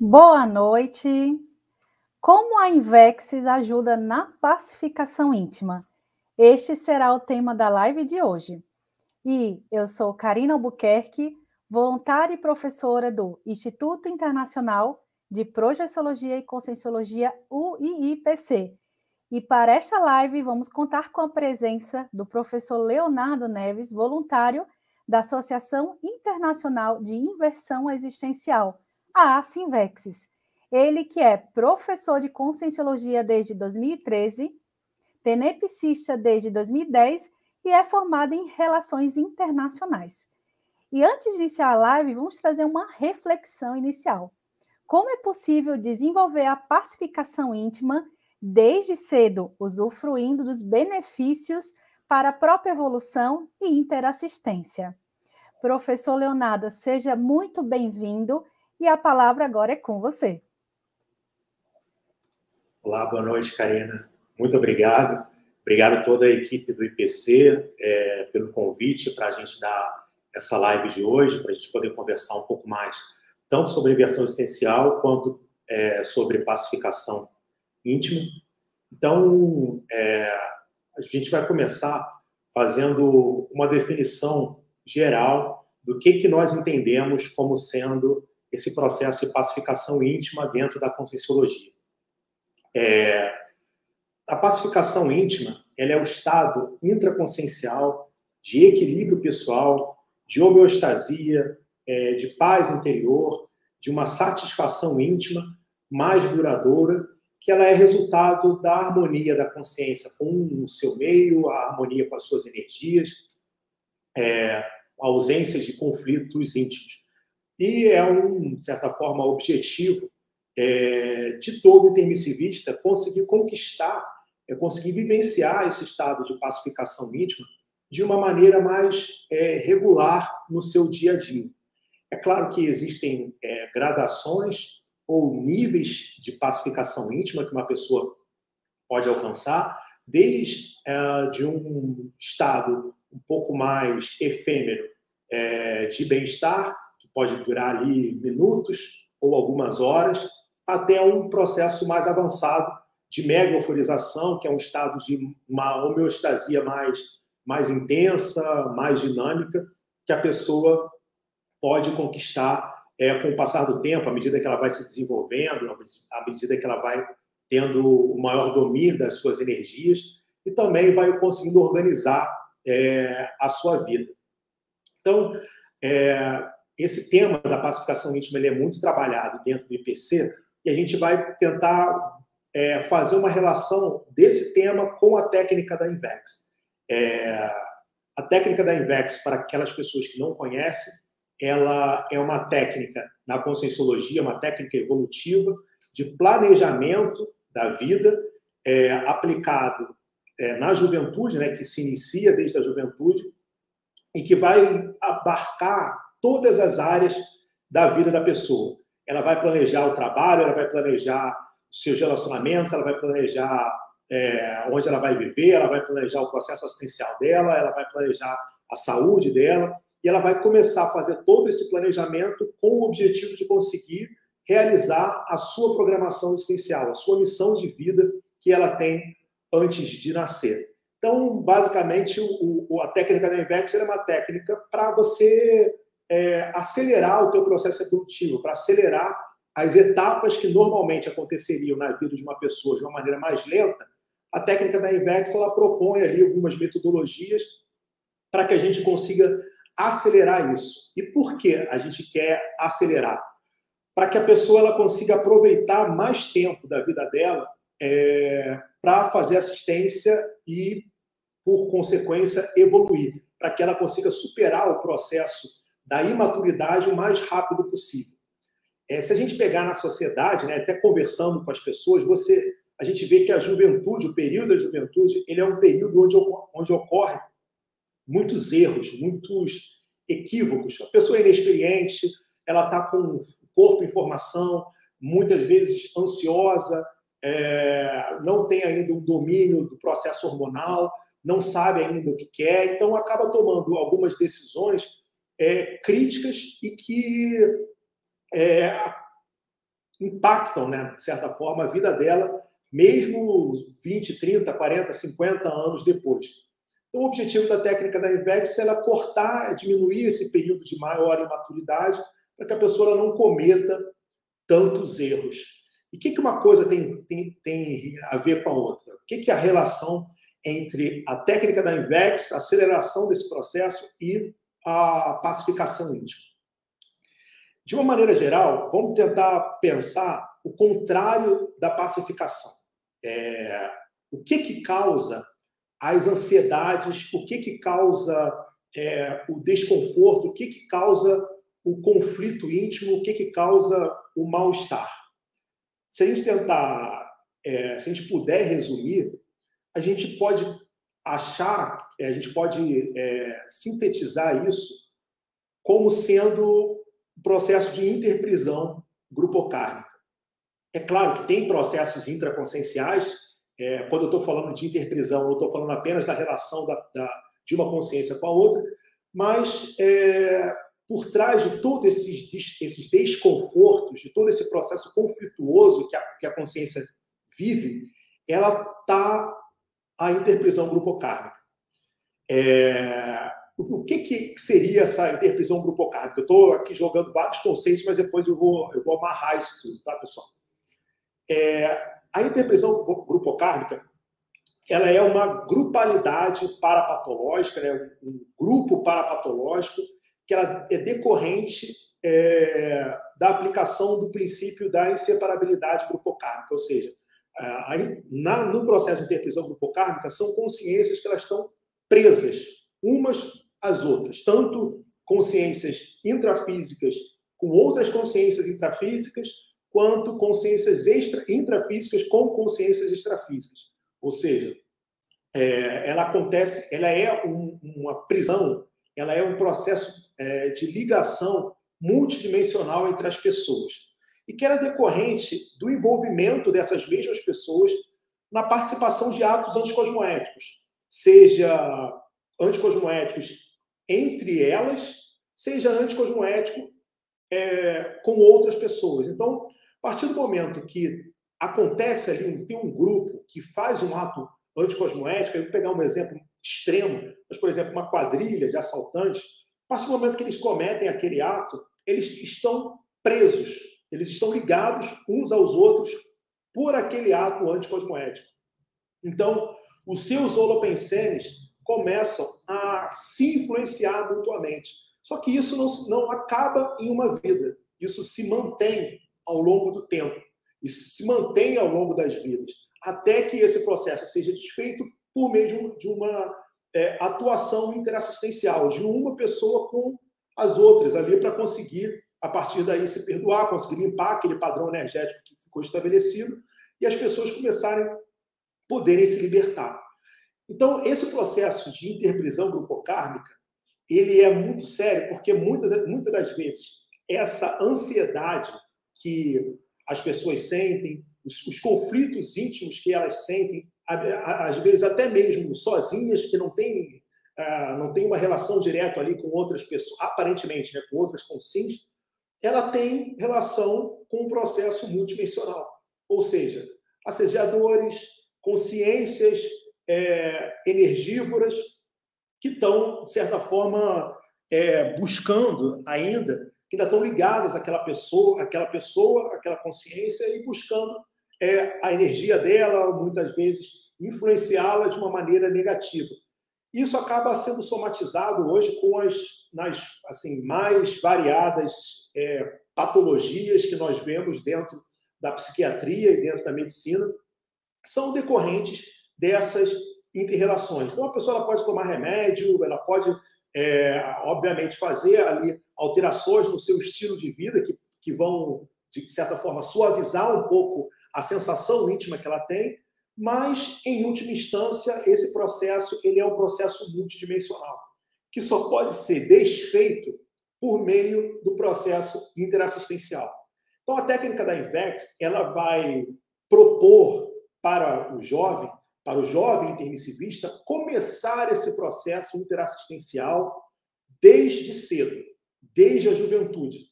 Boa noite. Como a Invexis ajuda na pacificação íntima? Este será o tema da live de hoje. E eu sou Karina Albuquerque, voluntária e professora do Instituto Internacional de Projeciologia e Conscienciologia UIIPC. E para esta live vamos contar com a presença do professor Leonardo Neves, voluntário da Associação Internacional de Inversão Existencial a Sinvexis. Ele que é professor de Conscienciologia desde 2013, tenepsista desde 2010 e é formado em Relações Internacionais. E antes de iniciar a live, vamos trazer uma reflexão inicial. Como é possível desenvolver a pacificação íntima desde cedo, usufruindo dos benefícios para a própria evolução e interassistência? Professor Leonardo, seja muito bem-vindo e a palavra agora é com você. Olá, boa noite, Karina. Muito obrigado. Obrigado a toda a equipe do IPC é, pelo convite para a gente dar essa live de hoje, para a gente poder conversar um pouco mais, tanto sobre inversão existencial, quanto é, sobre pacificação íntima. Então, é, a gente vai começar fazendo uma definição geral do que, que nós entendemos como sendo esse processo de pacificação íntima dentro da conscienciologia. É, a pacificação íntima ela é o estado intraconsciencial de equilíbrio pessoal, de homeostasia, é, de paz interior, de uma satisfação íntima mais duradoura, que ela é resultado da harmonia da consciência com o seu meio, a harmonia com as suas energias, é, ausência de conflitos íntimos e é um, de certa forma, objetivo é, de todo intermissivista conseguir conquistar, é, conseguir vivenciar esse estado de pacificação íntima de uma maneira mais é, regular no seu dia a dia. É claro que existem é, gradações ou níveis de pacificação íntima que uma pessoa pode alcançar, desde é, de um estado um pouco mais efêmero é, de bem-estar que pode durar ali minutos ou algumas horas, até um processo mais avançado de mega que é um estado de uma homeostasia mais, mais intensa, mais dinâmica, que a pessoa pode conquistar é, com o passar do tempo, à medida que ela vai se desenvolvendo, à medida que ela vai tendo o maior domínio das suas energias e também vai conseguindo organizar é, a sua vida. Então, é, esse tema da pacificação íntima ele é muito trabalhado dentro do IPC e a gente vai tentar é, fazer uma relação desse tema com a técnica da Invex. É, a técnica da Invex, para aquelas pessoas que não conhecem, ela é uma técnica na conscienciologia, uma técnica evolutiva de planejamento da vida é, aplicado é, na juventude, né, que se inicia desde a juventude e que vai abarcar todas as áreas da vida da pessoa. Ela vai planejar o trabalho, ela vai planejar seus relacionamentos, ela vai planejar é, onde ela vai viver, ela vai planejar o processo assistencial dela, ela vai planejar a saúde dela, ela vai começar a fazer todo esse planejamento com o objetivo de conseguir realizar a sua programação existencial, a sua missão de vida que ela tem antes de nascer. Então, basicamente, o, a técnica da Invex é uma técnica para você é, acelerar o teu processo evolutivo, para acelerar as etapas que normalmente aconteceriam na vida de uma pessoa de uma maneira mais lenta, a técnica da Invex ela propõe ali algumas metodologias para que a gente consiga acelerar isso. E por que a gente quer acelerar? Para que a pessoa ela consiga aproveitar mais tempo da vida dela é, para fazer assistência e, por consequência, evoluir, para que ela consiga superar o processo da imaturidade o mais rápido possível. É, se a gente pegar na sociedade, né, até conversando com as pessoas, você, a gente vê que a juventude, o período da juventude, ele é um período onde, onde ocorre muitos erros, muitos equívocos. A pessoa é inexperiente, ela está com o corpo em formação, muitas vezes ansiosa, é, não tem ainda um domínio do processo hormonal, não sabe ainda o que quer, então acaba tomando algumas decisões é, críticas e que é, impactam, né, de certa forma, a vida dela, mesmo 20, 30, 40, 50 anos depois. Então, o objetivo da técnica da INVEX é cortar, diminuir esse período de maior imaturidade, para que a pessoa não cometa tantos erros. E o que, que uma coisa tem, tem, tem a ver com a outra? O que, que é a relação entre a técnica da INVEX, a aceleração desse processo e a pacificação íntima? De uma maneira geral, vamos tentar pensar o contrário da pacificação. É, o que, que causa as ansiedades, o que, que causa é, o desconforto, o que, que causa o conflito íntimo, o que, que causa o mal-estar. Se a gente tentar, é, se a gente puder resumir, a gente pode achar, é, a gente pode é, sintetizar isso como sendo o processo de interprisão grupocármica. É claro que tem processos intraconscienciais. É, quando eu estou falando de interprisão, eu estou falando apenas da relação da, da, de uma consciência com a outra, mas é, por trás de todos esses, esses desconfortos, de todo esse processo conflituoso que a, que a consciência vive, ela está a interprisão grupocármica. É, o que, que seria essa interprisão grupocármica? Eu estou aqui jogando vários conceitos, mas depois eu vou, eu vou amarrar isso tudo, tá, pessoal? É, a interprisão grupocármica ela é uma grupalidade parapatológica, né? um grupo parapatológico que ela é decorrente é, da aplicação do princípio da inseparabilidade grupocármica, ou seja, aí, na, no processo de interprisão grupocármica são consciências que elas estão presas umas as outras, tanto consciências intrafísicas com outras consciências intrafísicas, quanto consciências extra, intrafísicas com consciências extrafísicas. Ou seja, é, ela acontece, ela é um, uma prisão, ela é um processo é, de ligação multidimensional entre as pessoas e que era decorrente do envolvimento dessas mesmas pessoas na participação de atos anticosmoéticos, seja anticosmoéticos entre elas, seja anticosmoético é, com outras pessoas. Então, a partir do momento que acontece ali, tem um grupo que faz um ato anticosmoético, eu vou pegar um exemplo extremo, mas, por exemplo, uma quadrilha de assaltantes, a partir do momento que eles cometem aquele ato, eles estão presos, eles estão ligados uns aos outros por aquele ato anticosmoético. Então, os seus holopensenes começam a se influenciar mutuamente. Só que isso não, não acaba em uma vida. Isso se mantém ao longo do tempo. Isso se mantém ao longo das vidas. Até que esse processo seja desfeito por meio de, uma é, atuação interassistencial, de uma pessoa com as outras ali, para conseguir, a partir daí, se perdoar, conseguir limpar aquele padrão energético que ficou estabelecido e as pessoas começarem a poderem se libertar. Então, esse processo de interprisão grupocármica, ele é muito sério, porque muitas, muitas das vezes essa ansiedade que as pessoas sentem, os, os conflitos íntimos que elas sentem, às vezes até mesmo sozinhas, que não têm uh, não tem uma relação direta ali com outras pessoas, aparentemente, né, com outras conscientes, ela tem relação com o processo multidimensional. Ou seja, assediadores, consciências é, energívoras que estão, de certa forma, é, buscando ainda, que ainda estão ligadas àquela pessoa, àquela pessoa, àquela consciência e buscando é, a energia dela, muitas vezes influenciá-la de uma maneira negativa. Isso acaba sendo somatizado hoje com as nas assim mais variadas é, patologias que nós vemos dentro da psiquiatria e dentro da medicina, são decorrentes dessas interrelações. Então, a pessoa pode tomar remédio, ela pode, é, obviamente, fazer ali alterações no seu estilo de vida que, que vão, de certa forma, suavizar um pouco a sensação íntima que ela tem, mas, em última instância, esse processo ele é um processo multidimensional, que só pode ser desfeito por meio do processo interassistencial. Então, a técnica da INVEX ela vai propor para o jovem, para o jovem intermissivista, começar esse processo interassistencial desde cedo, desde a juventude.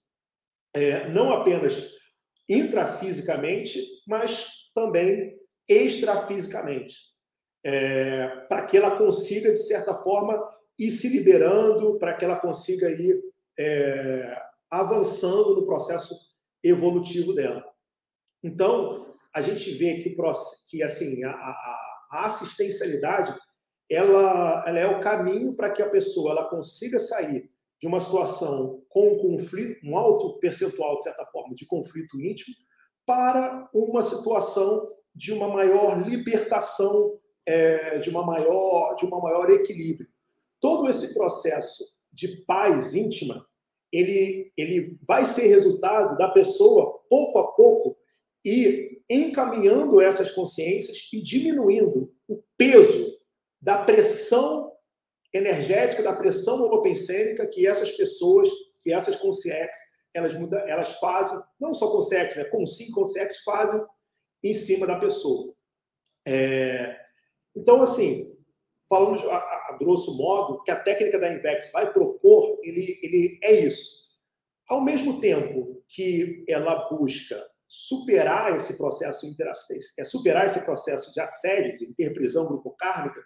É, não apenas intrafisicamente, mas também extrafisicamente. É, para que ela consiga, de certa forma, ir se liberando, para que ela consiga ir é, avançando no processo evolutivo dela. Então, a gente vê que, que assim, a, a, a assistencialidade ela, ela é o caminho para que a pessoa ela consiga sair de uma situação com conflito, um alto percentual, de certa forma, de conflito íntimo, para uma situação de uma maior libertação, é, de, uma maior, de uma maior equilíbrio. Todo esse processo de paz íntima, ele, ele vai ser resultado da pessoa, pouco a pouco, e encaminhando essas consciências e diminuindo o peso da pressão energética, da pressão holopensênica que essas pessoas, que essas consciências, elas, elas fazem, não só consciências, né, com sim consciências fazem em cima da pessoa. É, então, assim, falamos a, a, grosso modo que a técnica da Invex vai propor, ele, ele é isso. Ao mesmo tempo que ela busca superar esse processo é superar esse processo de assédio, de interprisão grupo kármica,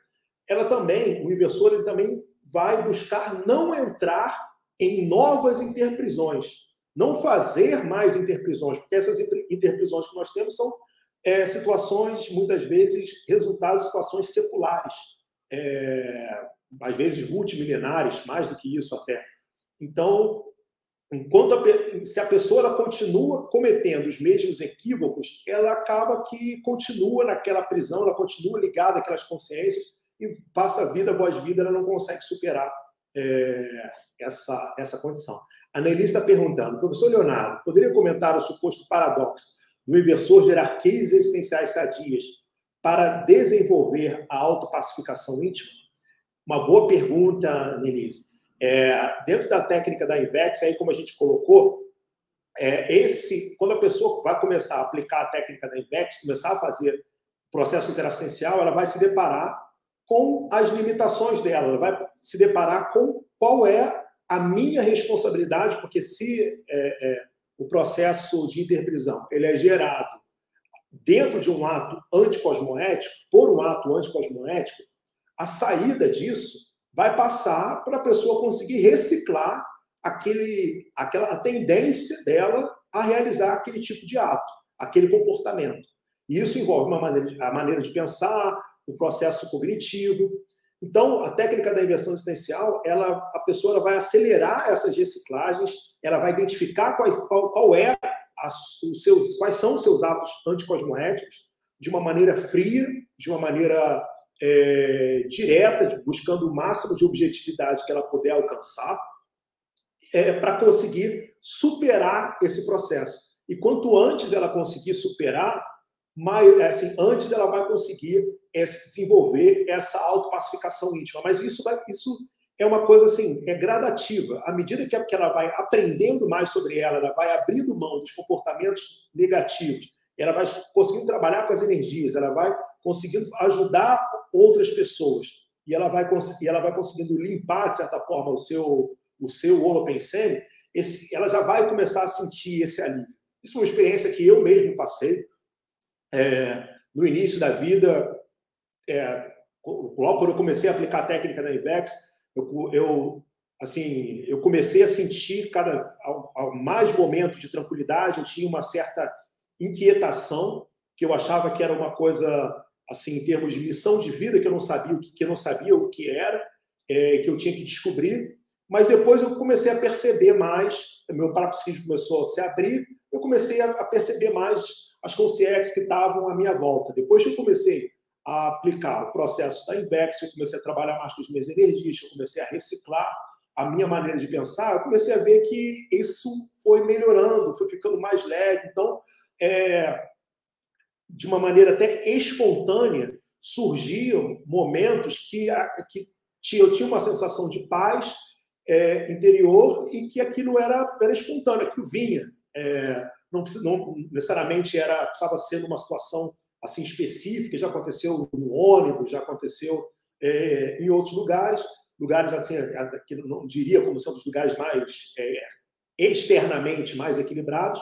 ela também, o inversor, ele também vai buscar não entrar em novas interprisões, não fazer mais interprisões, porque essas interprisões que nós temos são é, situações, muitas vezes, resultado de situações seculares, é, às vezes multimilenares, mais do que isso até. Então, enquanto a, se a pessoa ela continua cometendo os mesmos equívocos, ela acaba que continua naquela prisão, ela continua ligada àquelas consciências e passa a vida após vida, ela não consegue superar é, essa, essa condição. A Nelly está perguntando, professor Leonardo, poderia comentar o suposto paradoxo do inversor de hierarquias existenciais sadias para desenvolver a autopacificação íntima? Uma boa pergunta, Nelise. É, dentro da técnica da Invex, aí como a gente colocou, é, esse, quando a pessoa vai começar a aplicar a técnica da Invex, começar a fazer processo interassistencial, ela vai se deparar com as limitações dela, ela vai se deparar com qual é a minha responsabilidade, porque se é, é, o processo de interprisão ele é gerado dentro de um ato anticosmoético, por um ato anticosmoético, a saída disso vai passar para a pessoa conseguir reciclar aquele, aquela tendência dela a realizar aquele tipo de ato, aquele comportamento. E isso envolve uma maneira, a maneira de pensar, o processo cognitivo. Então, a técnica da inversão existencial, ela, a pessoa ela vai acelerar essas reciclagens, ela vai identificar qual, qual, qual é as, os seus, quais são os seus atos anticosmoéticos de uma maneira fria, de uma maneira é, direta, buscando o máximo de objetividade que ela puder alcançar, é, para conseguir superar esse processo. E quanto antes ela conseguir superar, mais, é, assim, antes ela vai conseguir é, desenvolver essa autopacificação íntima. Mas isso, vai, isso é uma coisa assim, é gradativa. À medida que ela vai aprendendo mais sobre ela, ela vai abrindo mão dos comportamentos negativos, ela vai conseguindo trabalhar com as energias, ela vai conseguindo ajudar outras pessoas e ela vai conseguir, ela vai conseguindo limpar de certa forma o seu o seu holopensene, esse, ela já vai começar a sentir esse alívio. Isso é uma experiência que eu mesmo passei é, no início da vida. É, logo quando eu comecei a aplicar a técnica da IVEX, eu, eu assim eu comecei a sentir cada ao, ao mais momento de tranquilidade, eu tinha uma certa inquietação que eu achava que era uma coisa assim, em termos de missão de vida, que eu não sabia o que, que eu não sabia o que era, é, que eu tinha que descobrir. Mas depois eu comecei a perceber mais, meu parapsíquico começou a se abrir, eu comecei a, a perceber mais as consciências que estavam à minha volta. Depois que eu comecei a aplicar o processo da Invex, eu comecei a trabalhar mais com as minhas energias, eu comecei a reciclar a minha maneira de pensar, eu comecei a ver que isso foi melhorando, foi ficando mais leve. Então, é, de uma maneira até espontânea, surgiam momentos que, que eu tinha uma sensação de paz é, interior e que aquilo era, era espontâneo, aquilo vinha. É, não, não necessariamente era precisava ser numa situação assim específica, já aconteceu no ônibus, já aconteceu é, em outros lugares, lugares assim, que não diria como são os lugares mais é, externamente mais equilibrados,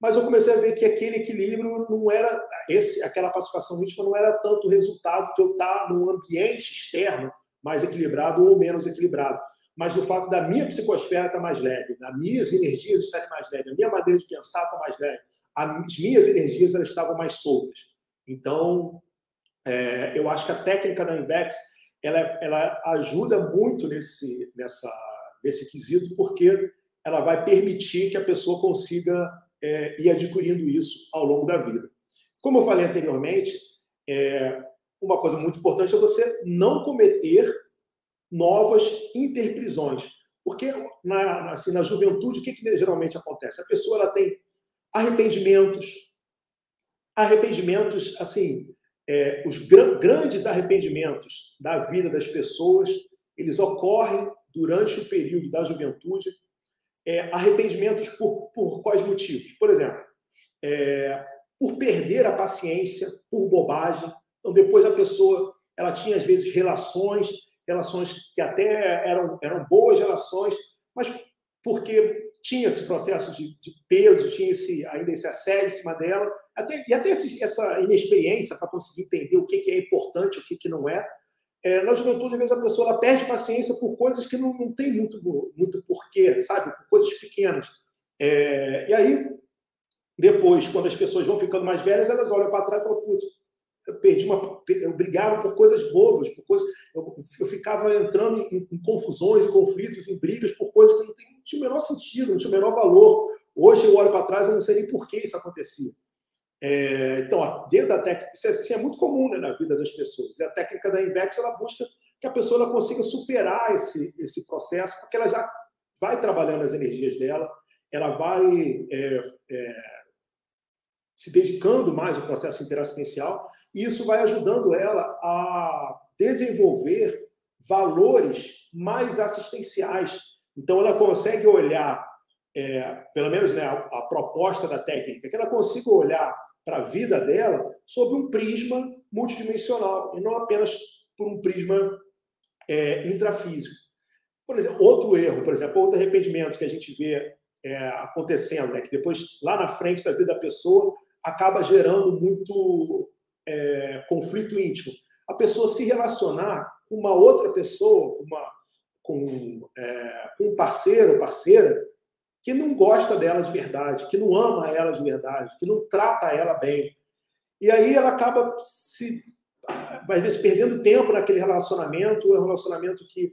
mas eu comecei a ver que aquele equilíbrio não era esse, aquela pacificação íntima não era tanto resultado de eu estar num ambiente externo mais equilibrado ou menos equilibrado, mas do fato da minha psicosfera estar mais leve, das minhas energias estarem mais leves, a minha maneira de pensar estar mais leve, as minhas energias elas estavam mais soltas. Então, é, eu acho que a técnica da Invex ela, ela ajuda muito nesse, nessa, nesse quesito, porque ela vai permitir que a pessoa consiga é, ir adquirindo isso ao longo da vida. Como eu falei anteriormente, é, uma coisa muito importante é você não cometer novas interprisões. Porque na, assim, na juventude, o que, que geralmente acontece? A pessoa ela tem arrependimentos, arrependimentos, assim, é, os gr grandes arrependimentos da vida das pessoas, eles ocorrem durante o período da juventude. É, arrependimentos por, por quais motivos? Por exemplo, é, por perder a paciência, por bobagem. Então, depois a pessoa ela tinha, às vezes, relações, relações que até eram, eram boas relações, mas porque tinha esse processo de, de peso, tinha esse, ainda esse assédio em cima dela, até, e até esse, essa inexperiência para conseguir entender o que, que é importante, o que, que não é. é. Na juventude, às vezes, a pessoa ela perde paciência por coisas que não, não tem muito, muito porquê, sabe? Por coisas pequenas. É, e aí, depois, quando as pessoas vão ficando mais velhas, elas olham para trás e falam, putz, eu perdi uma. Eu brigava por coisas bobas, por coisas. Eu, eu ficava entrando em, em, confusões, em conflitos, em brigas por coisas que não, tem, tinha o menor sentido, não tinha o menor valor. Hoje eu olho para trás e não sei nem por que isso acontecia. É, então, dentro da técnica, isso é, isso é muito comum né, na vida das pessoas. E a técnica da Invex ela busca que a pessoa ela consiga superar esse, esse processo, porque ela já vai trabalhando as energias dela, ela vai é, é, se dedicando mais ao processo interassistencial, e isso vai ajudando ela a desenvolver valores mais assistenciais. Então, ela consegue olhar, é, pelo menos né, a, proposta da técnica, que ela consiga olhar para a vida dela sob um prisma multidimensional, e não apenas por um prisma é, intrafísico. Por exemplo, outro erro, por exemplo, outro arrependimento que a gente vê é, acontecendo, né, que depois, lá na frente da vida da pessoa, acaba gerando muito é, conflito íntimo. A pessoa se relacionar com uma outra pessoa, uma, com, é, com um parceiro ou parceira que não gosta dela de verdade, que não ama ela de verdade, que não trata ela bem. E aí ela acaba se, às vezes, perdendo tempo naquele relacionamento, um relacionamento que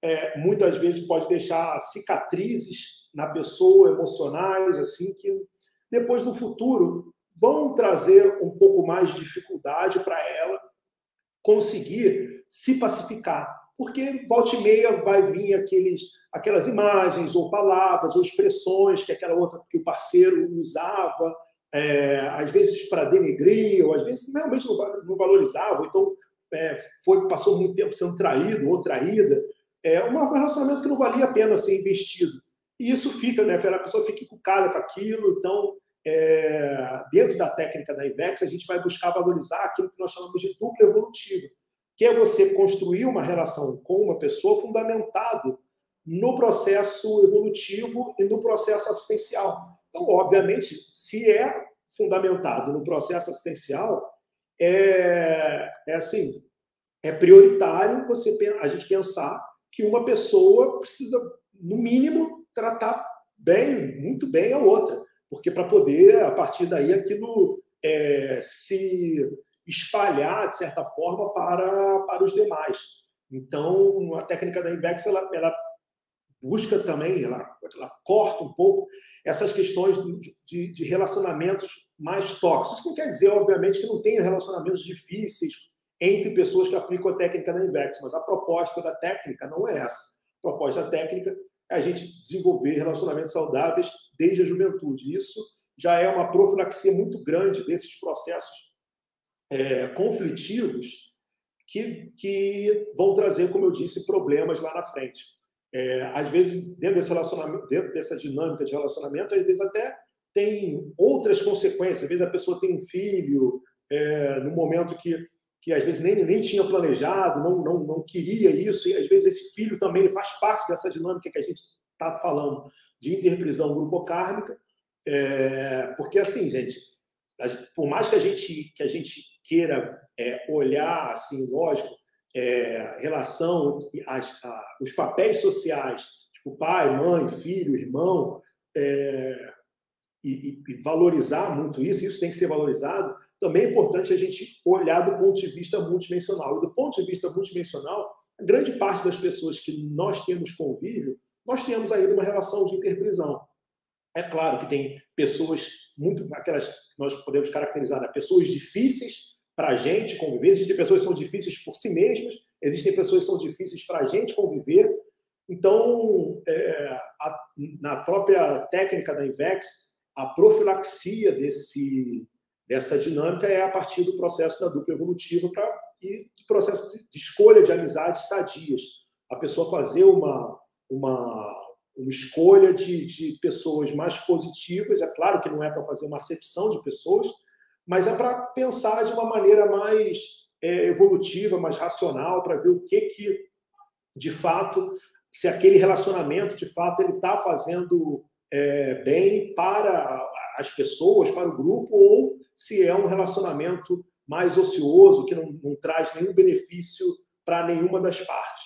é, muitas vezes pode deixar cicatrizes na pessoa, emocionais, assim, que depois no futuro vão trazer um pouco mais de dificuldade para ela conseguir se pacificar. Porque volta e meia vai vir aqueles, aquelas imagens ou palavras ou expressões que aquela outra que o parceiro usava, é, às vezes para denegrir, ou às vezes realmente não, não valorizava, então é, foi, passou muito tempo sendo traído ou traída. É um relacionamento que não valia a pena ser investido. E isso fica, né? A pessoa fica encucada com aquilo, então é, dentro da técnica da IVEX, a gente vai buscar valorizar aquilo que nós chamamos de dupla evolutiva, que é você construir uma relação com uma pessoa fundamentado no processo evolutivo e no processo assistencial. Então, obviamente, se é fundamentado no processo assistencial, é, é assim, é prioritário você a gente pensar que uma pessoa precisa, no mínimo, tratar bem, muito bem a outra porque para poder, a partir daí, aquilo é, se espalhar, de certa forma, para, para os demais. Então, a técnica da Invex, ela, ela busca também, ela, ela, corta um pouco essas questões de, de, relacionamentos mais tóxicos. Isso não quer dizer, obviamente, que não tenha relacionamentos difíceis entre pessoas que aplicam a técnica da Invex, mas a proposta da técnica não é essa. A proposta da técnica é a gente desenvolver relacionamentos saudáveis desde a juventude. Isso já é uma profilaxia muito grande desses processos é, conflitivos que, que vão trazer, como eu disse, problemas lá na frente. É, às vezes, dentro desse relacionamento, dentro dessa dinâmica de relacionamento, às vezes até tem outras consequências. Às vezes a pessoa tem um filho é, no momento que, que às vezes nem, nem tinha planejado, não, não, não queria isso, e às vezes esse filho também faz parte dessa dinâmica que a gente está falando de interprisão grupocármica, é, porque assim, gente, por mais que a gente, que a gente queira é, olhar, assim, lógico, é, relação, as, a, os papéis sociais, tipo pai, mãe, filho, irmão, é, e, e, valorizar muito isso, isso tem que ser valorizado, também é importante a gente olhar do ponto de vista multidimensional. E do ponto de vista multidimensional, grande parte das pessoas que nós temos convívio, nós temos ainda uma relação de interprisão. É claro que tem pessoas muito, aquelas que nós podemos caracterizar, né? pessoas difíceis para a gente conviver. Existem pessoas que são difíceis por si mesmas, existem pessoas que são difíceis para a gente conviver. Então, é, a, na própria técnica da INVEX, a profilaxia desse, dessa dinâmica é a partir do processo da dupla evolutiva pra, e do processo de, de escolha de amizades sadias. A pessoa fazer uma, uma, uma escolha de, de pessoas mais positivas. É claro que não é para fazer uma acepção de pessoas, mas é para pensar de uma maneira mais é, evolutiva, mais racional, para ver o que, que, de fato, se aquele relacionamento, de fato, ele está fazendo é, bem para as pessoas, para o grupo, ou se é um relacionamento mais ocioso, que não, não traz nenhum benefício para nenhuma das partes.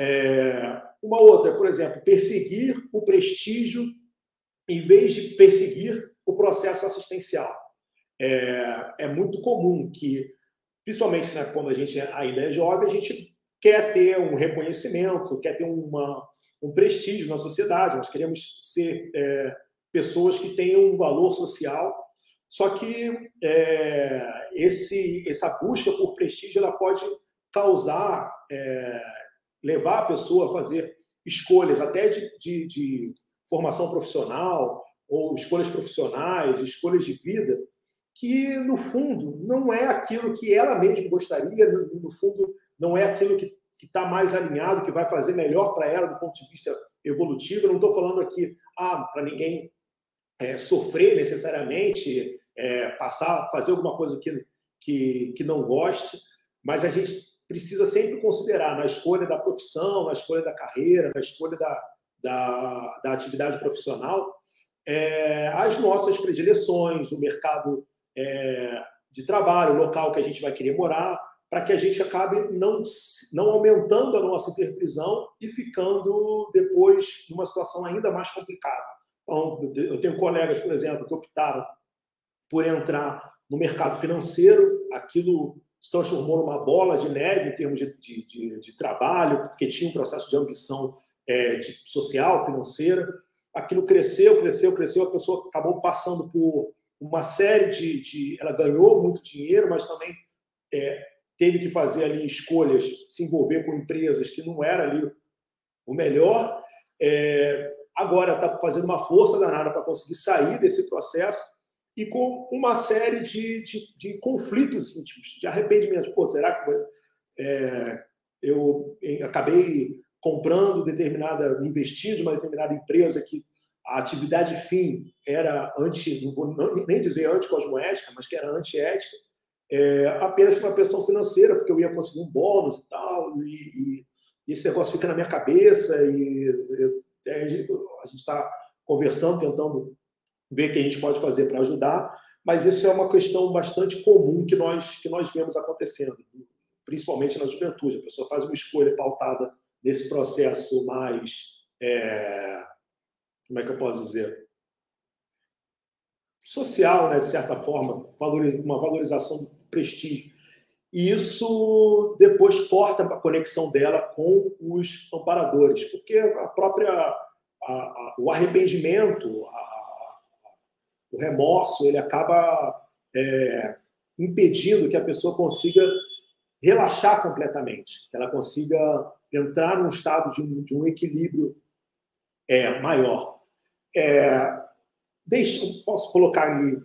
É, uma outra, por exemplo, perseguir o prestígio em vez de perseguir o processo assistencial. É, é muito comum que, principalmente né, quando a gente ainda é jovem, a gente quer ter um reconhecimento, quer ter uma, um prestígio na sociedade, nós queremos ser é, pessoas que tenham um valor social. Só que é, esse, essa busca por prestígio ela pode causar, é, levar a pessoa a fazer escolhas até de, de, de formação profissional ou escolhas profissionais, escolhas de vida, que no fundo não é aquilo que ela mesma gostaria, no fundo não é aquilo que está mais alinhado, que vai fazer melhor para ela do ponto de vista evolutivo. Eu não estou falando aqui ah, para ninguém é, sofrer necessariamente, é, passar, fazer alguma coisa que, que, que não goste, mas a gente precisa sempre considerar na escolha da profissão, na escolha da carreira, na escolha da, da, da atividade profissional, é, as nossas predileções, o mercado é, de trabalho, o local que a gente vai querer morar, para que a gente acabe não, não aumentando a nossa interprisão e ficando depois numa situação ainda mais complicada. Então, eu tenho colegas, por exemplo, que optaram por entrar no mercado financeiro, aquilo se transformou numa bola de neve em termos de, de, de, de trabalho, porque tinha um processo de ambição é, de, social, financeira. Aquilo cresceu, cresceu, cresceu, a pessoa acabou passando por uma série de. ela ganhou muito dinheiro, mas também é, teve que fazer ali escolhas, se envolver com empresas que não era ali o melhor. É, agora está fazendo uma força danada para conseguir sair desse processo e com uma série de, de, de conflitos íntimos, de arrependimento. Pô, será que é, eu acabei comprando determinada, investindo em uma determinada empresa que a atividade fim era anti, não vou nem dizer anticosmoética, mas que era antiética, é, apenas para uma pressão financeira, porque eu ia conseguir um bônus e tal, e, e esse negócio fica na minha cabeça, e eu, a gente está conversando, tentando ver o que a gente pode fazer para ajudar, mas isso é uma questão bastante comum que nós, que nós vemos acontecendo, principalmente na juventude. A pessoa faz uma escolha pautada nesse processo mais. É, como é que eu posso dizer? Social, né, de certa forma, uma valorização prestígio. E isso depois corta a conexão dela com os amparadores, porque a própria a, a, o arrependimento, a, o remorso, ele acaba é, impedindo que a pessoa consiga relaxar completamente, que ela consiga entrar num estado de um, de um equilíbrio é, maior. É, deixa, posso colocar ali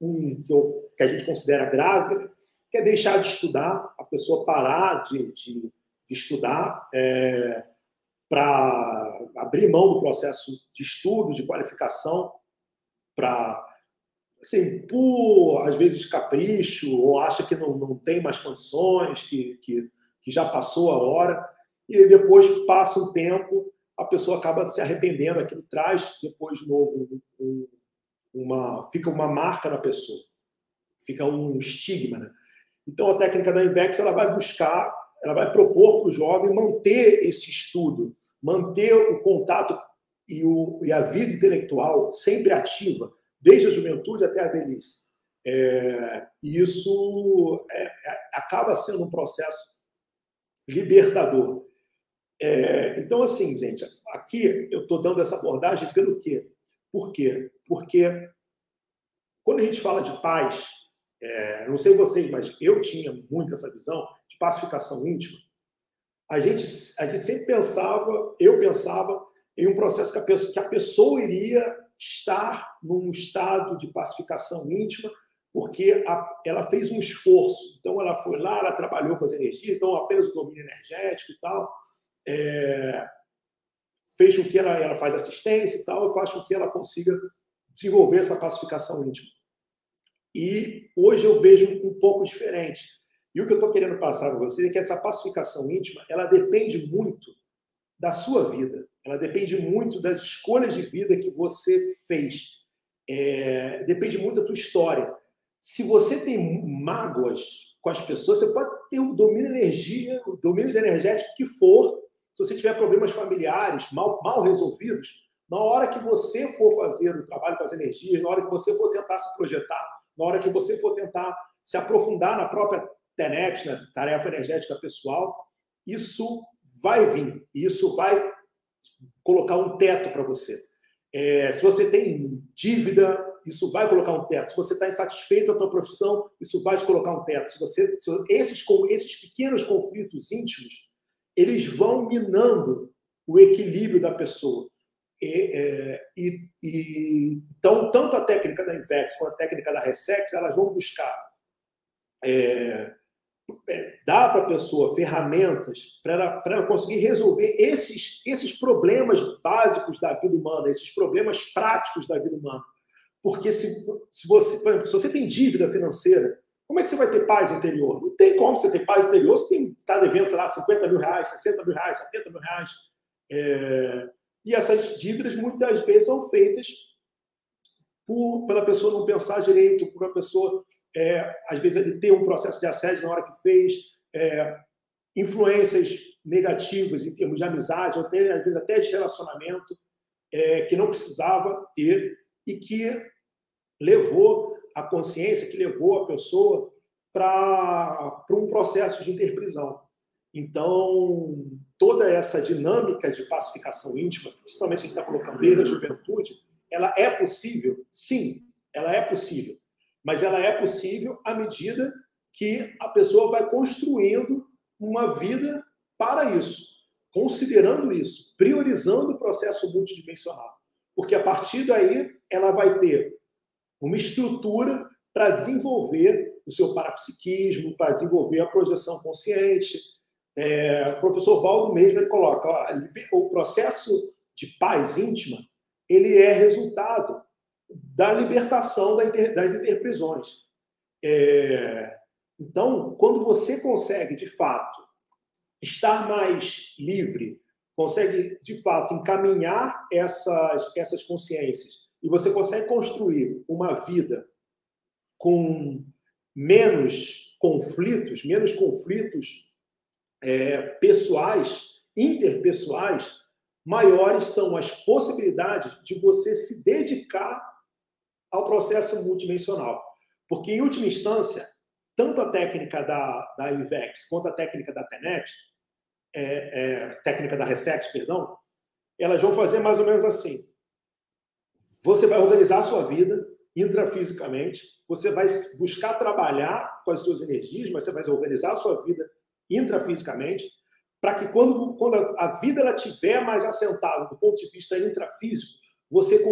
um que, eu, que a gente considera grave, que é deixar de estudar, a pessoa parar de, de, de estudar é, para abrir mão do processo de estudo, de qualificação, para assim, por às vezes capricho, ou acha que não, não tem mais condições, que, que, que já passou a hora, e depois passa um tempo, a pessoa acaba se arrependendo, aquilo traz depois de novo um, uma, fica uma marca na pessoa, fica um estigma. Né? Então a técnica da Invex ela vai buscar, ela vai propor para o jovem manter esse estudo, manter o contato e, o, e a vida intelectual sempre ativa, desde a juventude até a velhice. É, e isso é, é, acaba sendo um processo libertador. É, então, assim, gente, aqui eu estou dando essa abordagem pelo quê? Por quê? Porque quando a gente fala de paz, é, não sei vocês, mas eu tinha muito essa visão de pacificação íntima. A gente, a gente sempre pensava, eu pensava, em um processo que a pessoa, que a pessoa iria estar num estado de pacificação íntima, porque a, ela fez um esforço. Então, ela foi lá, ela trabalhou com as energias, então, apenas o domínio energético e tal, é, fez com que ela, ela faz assistência e tal, e faz com que ela consiga desenvolver essa pacificação íntima. E hoje eu vejo um pouco diferente. E o que eu estou querendo passar para vocês é que essa pacificação íntima, ela depende muito da sua vida. Ela depende muito das escolhas de vida que você fez. É, depende muito da tua história. Se você tem mágoas com as pessoas, você pode ter o domínio de energia, o domínio energético que for. Se você tiver problemas familiares mal, mal resolvidos, na hora que você for fazer o trabalho com as energias, na hora que você for tentar se projetar, na hora que você for tentar se aprofundar na própria TENEPS, na tarefa energética pessoal, isso vai vir. Isso vai colocar um teto para você. É, se você tem dívida, isso vai colocar um teto. Se você está insatisfeito com a tua profissão, isso vai te colocar um teto. Se você, se esses, esses pequenos conflitos íntimos, eles vão minando o equilíbrio da pessoa. E, é, e, e, então, tanto a técnica da Invex quanto a técnica da Resex, elas vão buscar é, dá para a pessoa ferramentas para ela, conseguir resolver esses, esses problemas básicos da vida humana, esses problemas práticos da vida humana. Porque se, se você, se você tem dívida financeira, como é que você vai ter paz interior? Não tem como você ter paz interior se está devendo, sei lá, 50 mil reais, 60 mil reais, 70 mil reais. É, e essas dívidas muitas vezes são feitas por, pela pessoa não pensar direito, por uma pessoa é, às vezes ele tem um processo de assédio na hora que fez, é, influências negativas em termos de amizade, ou até, às vezes até de relacionamento, é, que não precisava ter e que levou a consciência, que levou a pessoa para um processo de interprisão. Então, toda essa dinâmica de pacificação íntima, principalmente a gente está colocando desde a juventude, ela é possível? Sim, ela é possível mas ela é possível à medida que a pessoa vai construindo uma vida para isso, considerando isso, priorizando o processo multidimensional. Porque a partir daí ela vai ter uma estrutura para desenvolver o seu parapsiquismo, para desenvolver a projeção consciente. É, o professor Valdo mesmo coloca, ó, o processo de paz íntima, ele é resultado da libertação das interprisões. É, então, quando você consegue, de fato, estar mais livre, consegue, de fato, encaminhar essas, essas consciências e você consegue construir uma vida com menos conflitos, menos conflitos é, pessoais, interpessoais, maiores são as possibilidades de você se dedicar ao processo multidimensional. Porque, em última instância, tanto a técnica da, da IVEX quanto a técnica da TENET, é, é, técnica da Resex, perdão, elas vão fazer mais ou menos assim. Você vai organizar a sua vida intrafisicamente, você vai buscar trabalhar com as suas energias, mas você vai organizar a sua vida intrafisicamente, para que quando, quando a vida ela tiver mais assentada do ponto de vista intrafísico, você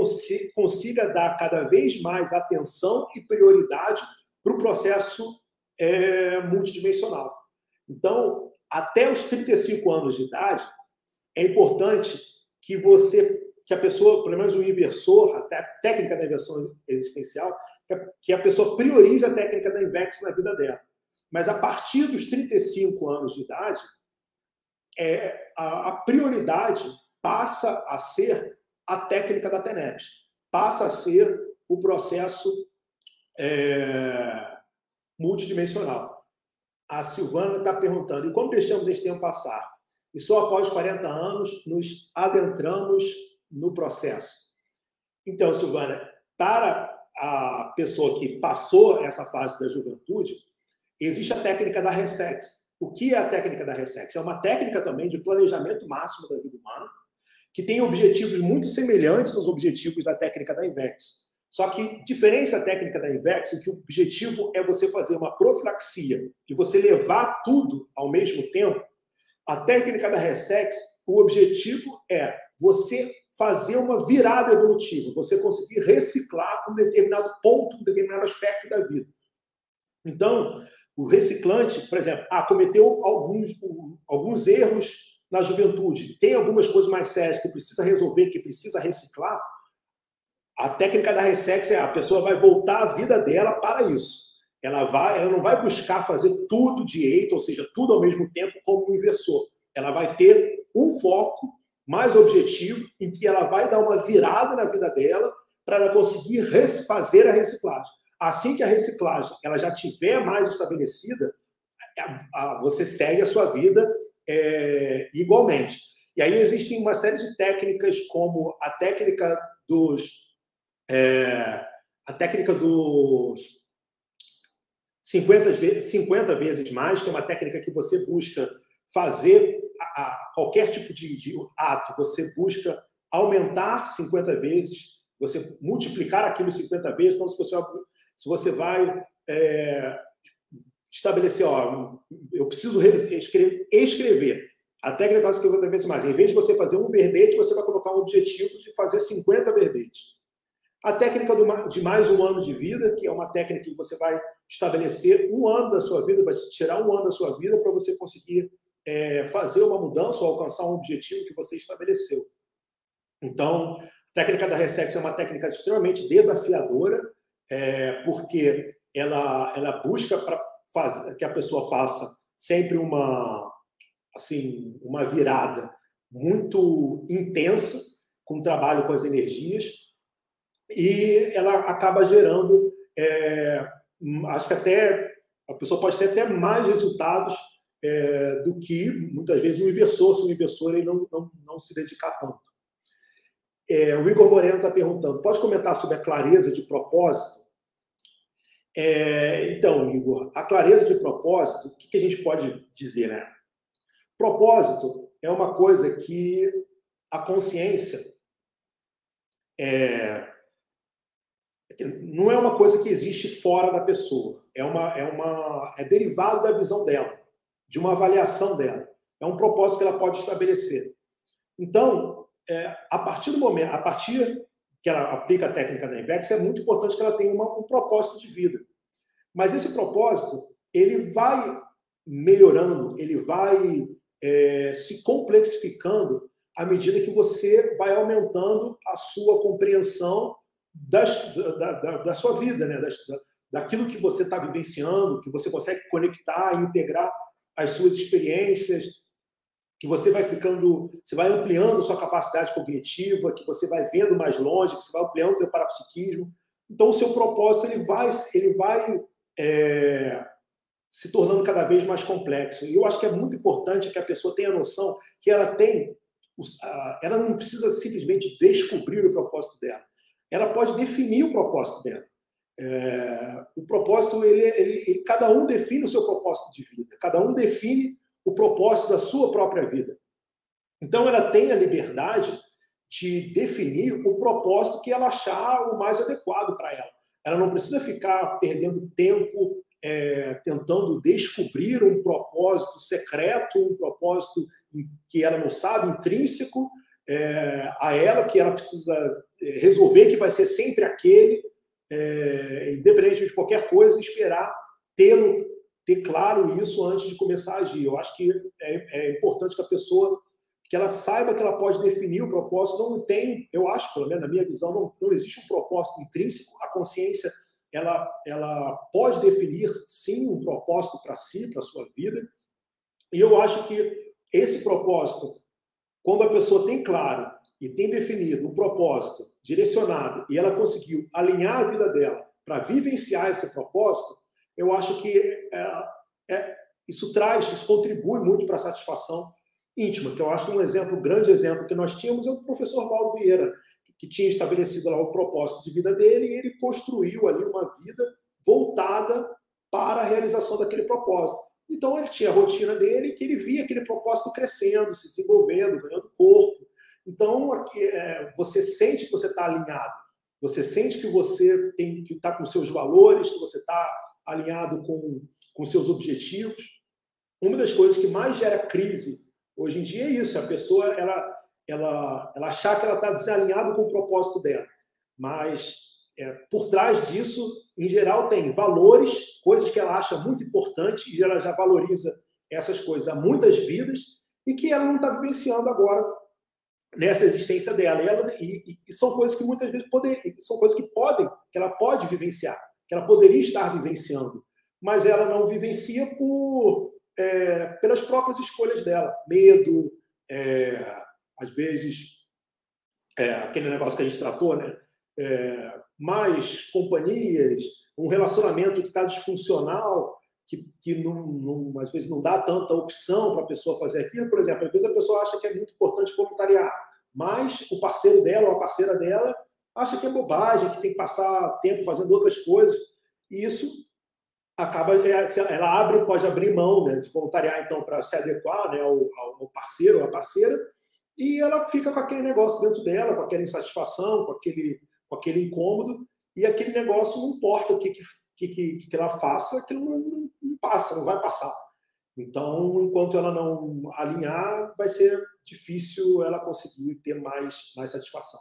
consiga dar cada vez mais atenção e prioridade para o processo é, multidimensional. Então, até os 35 anos de idade, é importante que você que a pessoa, pelo menos o inversor, a técnica da inversão existencial, que a pessoa priorize a técnica da INVEX na vida dela. Mas a partir dos 35 anos de idade, é, a, a prioridade passa a ser a técnica da TENEPS, passa a ser o processo é, multidimensional. A Silvana está perguntando, e como deixamos esse tempo passar? E só após 40 anos nos adentramos no processo. Então, Silvana, para a pessoa que passou essa fase da juventude, existe a técnica da Ressex. O que é a técnica da Ressex? É uma técnica também de planejamento máximo da vida humana, que tem objetivos muito semelhantes aos objetivos da técnica da INVEX. Só que, diferente da técnica da INVEX, em que o objetivo é você fazer uma profilaxia e você levar tudo ao mesmo tempo, a técnica da Ressex, o objetivo é você fazer uma virada evolutiva, você conseguir reciclar um determinado ponto, um determinado aspecto da vida. Então, o reciclante, por exemplo, ah, cometeu alguns, alguns erros na juventude, tem algumas coisas mais sérias que precisa resolver, que precisa reciclar. A técnica da Ressex é a pessoa vai voltar a vida dela para isso. Ela, vai, ela não vai buscar fazer tudo direito, ou seja, tudo ao mesmo tempo como um inversor. Ela vai ter um foco mais objetivo, em que ela vai dar uma virada na vida dela para ela conseguir fazer a reciclagem. Assim que a reciclagem ela já tiver mais estabelecida, você segue a sua vida é, igualmente. E aí existem uma série de técnicas, como a técnica dos é, a técnica dos 50, 50 vezes mais, que é uma técnica que você busca fazer a, a qualquer tipo de, de, ato, você busca aumentar 50 vezes, você multiplicar aquilo 50 vezes. Então, se você, se você vai é, estabelecer, ó, eu preciso escrever. A técnica é 50 vezes mais. Em vez de você fazer um verbete, você vai colocar um objetivo de fazer 50 verbetes. A técnica do, de mais um ano de vida, que é uma técnica que você vai estabelecer um ano da sua vida, vai tirar um ano da sua vida para você conseguir é, fazer uma mudança ou alcançar um objetivo que você estabeleceu. Então, a técnica da Ressex é uma técnica extremamente desafiadora, é, porque ela, ela busca para que a pessoa faça sempre uma assim uma virada muito intensa com o trabalho com as energias e ela acaba gerando é, acho que até a pessoa pode ter até mais resultados é, do que, muitas vezes, o inversor, se o inversor ele não, não, não se dedicar tanto. É, o Igor Moreno está perguntando: pode comentar sobre a clareza de propósito? É, então, Igor, a clareza de propósito, o que, que a gente pode dizer, né? Propósito é uma coisa que a consciência é, não é uma coisa que existe fora da pessoa, é uma é uma é derivado da visão dela de uma avaliação dela. É um propósito que ela pode estabelecer. Então, é, a partir do momento, a partir que ela aplica a técnica da Invex, é muito importante que ela tenha uma, um propósito de vida. Mas esse propósito, ele vai melhorando, ele vai é, se complexificando à medida que você vai aumentando a sua compreensão das, da, da, da, sua vida, né? Das, daquilo que você está vivenciando, que você consegue conectar e integrar as suas experiências, que você vai ficando, você vai ampliando sua capacidade cognitiva, que você vai vendo mais longe, que você vai ampliando o seu parapsiquismo. Então, o seu propósito ele vai, ele vai é, se tornando cada vez mais complexo. E eu acho que é muito importante que a pessoa tenha a noção que ela tem, ela não precisa simplesmente descobrir o propósito dela. Ela pode definir o propósito dela. É, o propósito, ele, ele, ele, cada um define o seu propósito de vida, cada um define o propósito da sua própria vida. Então, ela tem a liberdade de definir o propósito que ela achar o mais adequado para ela. Ela não precisa ficar perdendo tempo é, tentando descobrir um propósito secreto, um propósito que ela não sabe, intrínseco é, a ela, que ela precisa é, resolver, que vai ser sempre aquele é, independente de qualquer coisa, esperar tê-lo, ter claro isso antes de começar a agir. Eu acho que é, é importante que a pessoa que ela saiba que ela pode definir o propósito. Não tem, eu acho, pelo menos na minha visão, não, não existe um propósito intrínseco. A consciência ela, ela pode definir sim um propósito para si, para sua vida. E eu acho que esse propósito, quando a pessoa tem claro e tem definido um propósito direcionado e ela conseguiu alinhar a vida dela para vivenciar esse propósito, eu acho que é, é, isso traz, isso contribui muito para a satisfação íntima, que eu acho que um exemplo, um grande exemplo que nós tínhamos é o professor Valdo Vieira, que tinha estabelecido lá o propósito de vida dele e ele construiu ali uma vida voltada para a realização daquele propósito. Então ele tinha a rotina dele que ele via aquele propósito crescendo, se desenvolvendo, ganhando corpo. Então aqui, é, você sente que você está alinhado, você sente que você tem que está com seus valores, que você está alinhado com, com seus objetivos. Uma das coisas que mais gera crise Hoje em dia é isso, a pessoa ela, ela, ela achar que ela está desalinhada com o propósito dela. Mas é, por trás disso, em geral, tem valores, coisas que ela acha muito importante e ela já valoriza essas coisas há muitas vidas e que ela não está vivenciando agora nessa existência dela. E, ela, e, e, são coisas que muitas vezes poder, são coisas que podem, que ela pode vivenciar, que ela poderia estar vivenciando, mas ela não vivencia por é, pelas próprias escolhas dela. Medo, é, às vezes, é, aquele negócio que a gente tratou, né? É, mais companhias, um relacionamento que está disfuncional, que, que não, não, às vezes não dá tanta opção para a pessoa fazer aquilo. Por exemplo, às vezes a pessoa acha que é muito importante voluntariar, mas o parceiro dela ou a parceira dela acha que é bobagem, que tem que passar tempo fazendo outras coisas. E isso acaba é, ela abre pode abrir mão né, de voluntariar então para se adequar né, ao, ao parceiro ou à parceira. E ela fica com aquele negócio dentro dela com aquela insatisfação com aquele com aquele incômodo. E aquele negócio não importa o que que, que, que ela faça aquilo não, não, não passa não vai passar. Então enquanto ela não alinhar vai ser difícil ela conseguir ter mais mais satisfação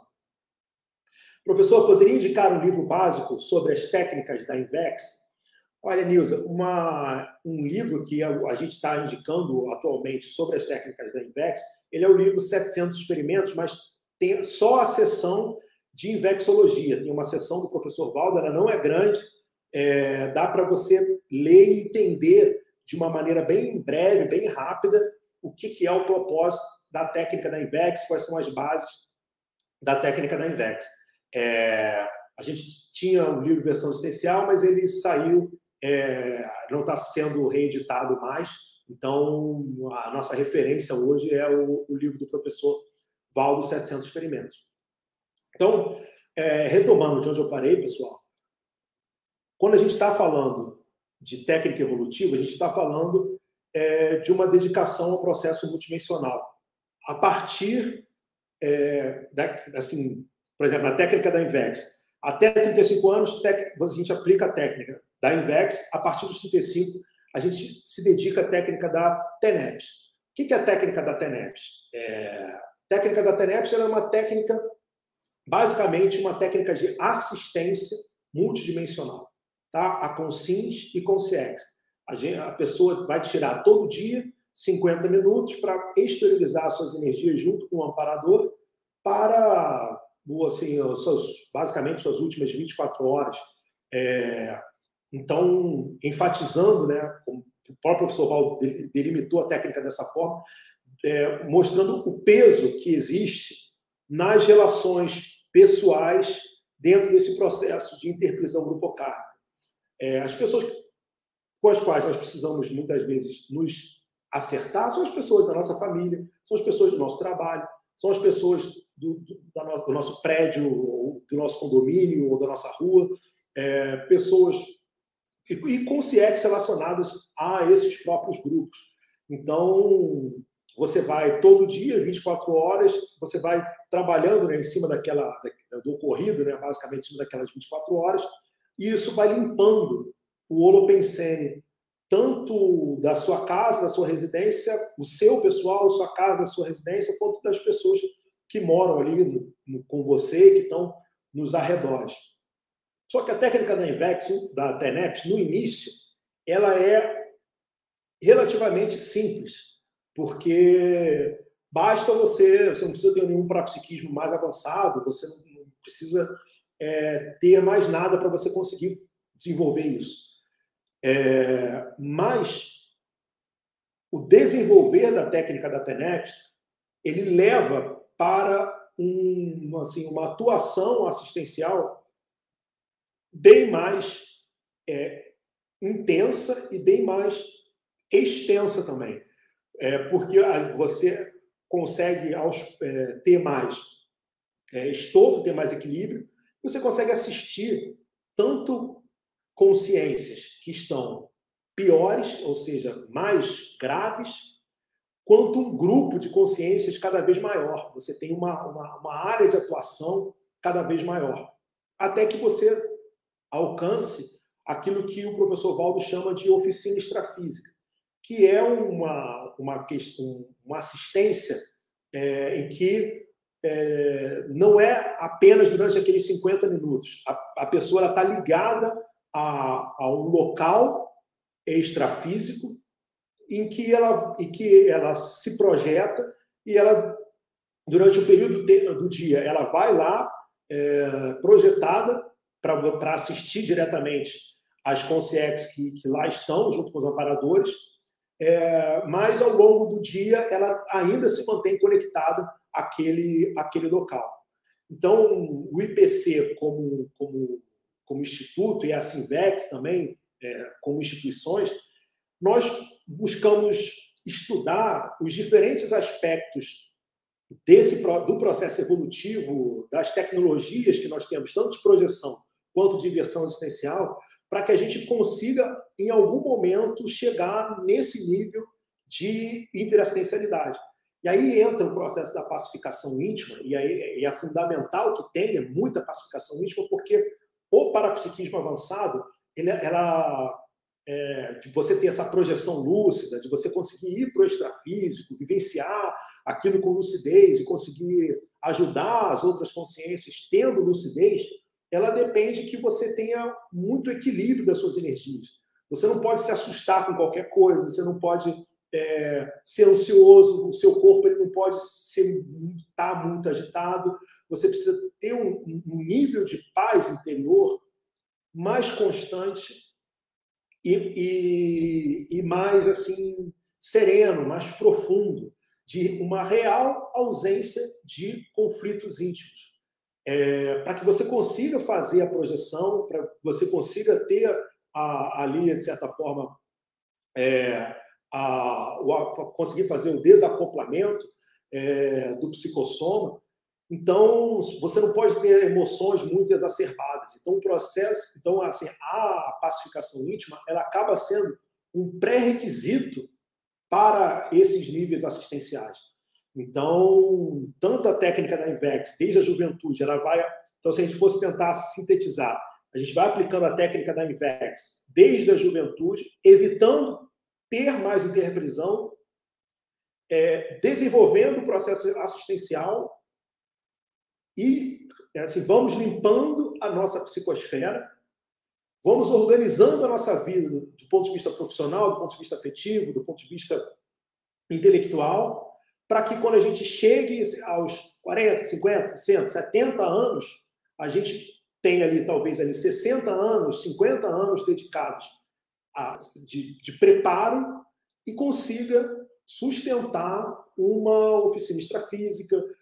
professor poderia indicar um livro básico sobre as técnicas da Invex Olha, Nilza, uma, um livro que a, gente está indicando atualmente sobre as técnicas da Invex, ele é o livro 700 Experimentos, mas tem só a sessão de Invexologia. Tem uma sessão do professor Valdo, ela não é grande, é, dá para você ler e entender de uma maneira bem breve, bem rápida, o que, que é o propósito da técnica da Invex, quais são as bases da técnica da Invex. É, a gente tinha um livro versão existencial, mas ele saiu é, não está sendo reeditado mais. Então, a nossa referência hoje é o, o livro do professor Valdo 700 Experimentos. Então, é, retomando de onde eu parei, pessoal, quando a gente está falando de técnica evolutiva, a gente está falando é, de uma dedicação ao processo multidimensional. A partir, é, da, assim, por exemplo, na técnica da Invex, até 35 anos, a gente aplica a técnica da Invex. A partir dos 35, a gente se dedica à técnica da TENEPS. O que é a técnica da TENEPS? É... A técnica da TENEPS é uma técnica, basicamente, uma técnica de assistência multidimensional. Tá? A Consins e Consciex. A, gente, a pessoa vai tirar todo dia 50 minutos para exteriorizar suas energias junto com o amparador para, assim, suas, basicamente, suas últimas 24 horas. É, então, enfatizando, né, como o próprio professor Valdo delimitou a técnica dessa forma, é, mostrando o peso que existe nas relações pessoais dentro desse processo de interprisão grupocármica. É, as pessoas com as quais nós precisamos muitas vezes nos acertar são as pessoas da nossa família, são as pessoas do nosso trabalho, são as pessoas do, do, do nosso prédio, do nosso condomínio ou da nossa rua, é, pessoas e, e CIEX relacionadas a esses próprios grupos. Então, você vai todo dia, 24 horas, você vai trabalhando né, em cima daquela, do ocorrido, né, basicamente em cima daquelas 24 horas, e isso vai limpando o holopensene, tanto da sua casa, da sua residência, o seu pessoal, sua casa, a sua residência, quanto das pessoas que moram ali no, no, com você, que estão nos arredores. Só que a técnica da Invex, da TENEPS, no início, ela é relativamente simples, porque basta você, você não precisa ter nenhum parapsiquismo mais avançado, você não precisa é, ter mais nada para você conseguir desenvolver isso. É, mas o desenvolver da técnica da TENEX, ele leva para um, assim, uma atuação assistencial bem mais é, intensa e bem mais extensa também. É, porque você consegue aos, é, ter mais é, estofo, ter mais equilíbrio, você consegue assistir tanto consciências que estão piores, ou seja, mais graves, quanto um grupo de consciências cada vez maior. Você tem uma, uma, uma área de atuação cada vez maior. Até que você alcance aquilo que o professor Valdo chama de oficina extrafísica, que é uma, uma, questão, uma assistência é, em que é, não é apenas durante aqueles 50 minutos. A, a pessoa está ligada a, a um local extrafísico em que ela, em que ela se projeta e ela, durante o período do dia, ela vai lá é, projetada para assistir diretamente as consciências que, que lá estão, junto com os amparadores, é, mas ao longo do dia ela ainda se mantém conectada àquele, àquele local. Então, o IPC, como, como, como instituto, e a Sinvex também, é, como instituições, nós buscamos estudar os diferentes aspectos desse do processo evolutivo, das tecnologias que nós temos, tanto de projeção quanto de inversão existencial, para que a gente consiga, em algum momento, chegar nesse nível de interassistencialidade. E aí entra o processo da pacificação íntima, e aí é fundamental que tenha muita pacificação íntima, porque o parapsiquismo avançado, ele, ela é, de você ter essa projeção lúcida, de você conseguir ir para o extrafísico, vivenciar aquilo com lucidez e conseguir ajudar as outras consciências tendo lucidez, ela depende que você tenha muito equilíbrio das suas energias. Você não pode se assustar com qualquer coisa, você não pode é, ser ansioso, o seu corpo ele não pode estar tá muito agitado. Você precisa ter um, um nível de paz interior mais constante e, e, e mais assim sereno, mais profundo, de uma real ausência de conflitos íntimos. É, para que você consiga fazer a projeção, para que você consiga ter a, ali, de certa forma, é, a, a, conseguir fazer o desacoplamento é, do psicossoma, então, você não pode ter emoções muito exacerbadas. Então, o processo, então assim, a pacificação íntima, ela acaba sendo um pré-requisito para esses níveis assistenciais. Então, tanto a técnica da Invex, desde a juventude, ela vai. Então, se a gente fosse tentar sintetizar, a gente vai aplicando a técnica da Invex desde a juventude, evitando ter mais interprisão, é, desenvolvendo o processo assistencial e assim, vamos limpando a nossa psicosfera, vamos organizando a nossa vida do, do ponto de vista profissional, do ponto de vista afetivo, do ponto de vista intelectual, para que quando a gente chegue aos 40, 50, 60, 70 anos, a gente tenha ali talvez ali 60 anos, 50 anos dedicados a, de, de preparo e consiga sustentar uma oficina extrafísica, é,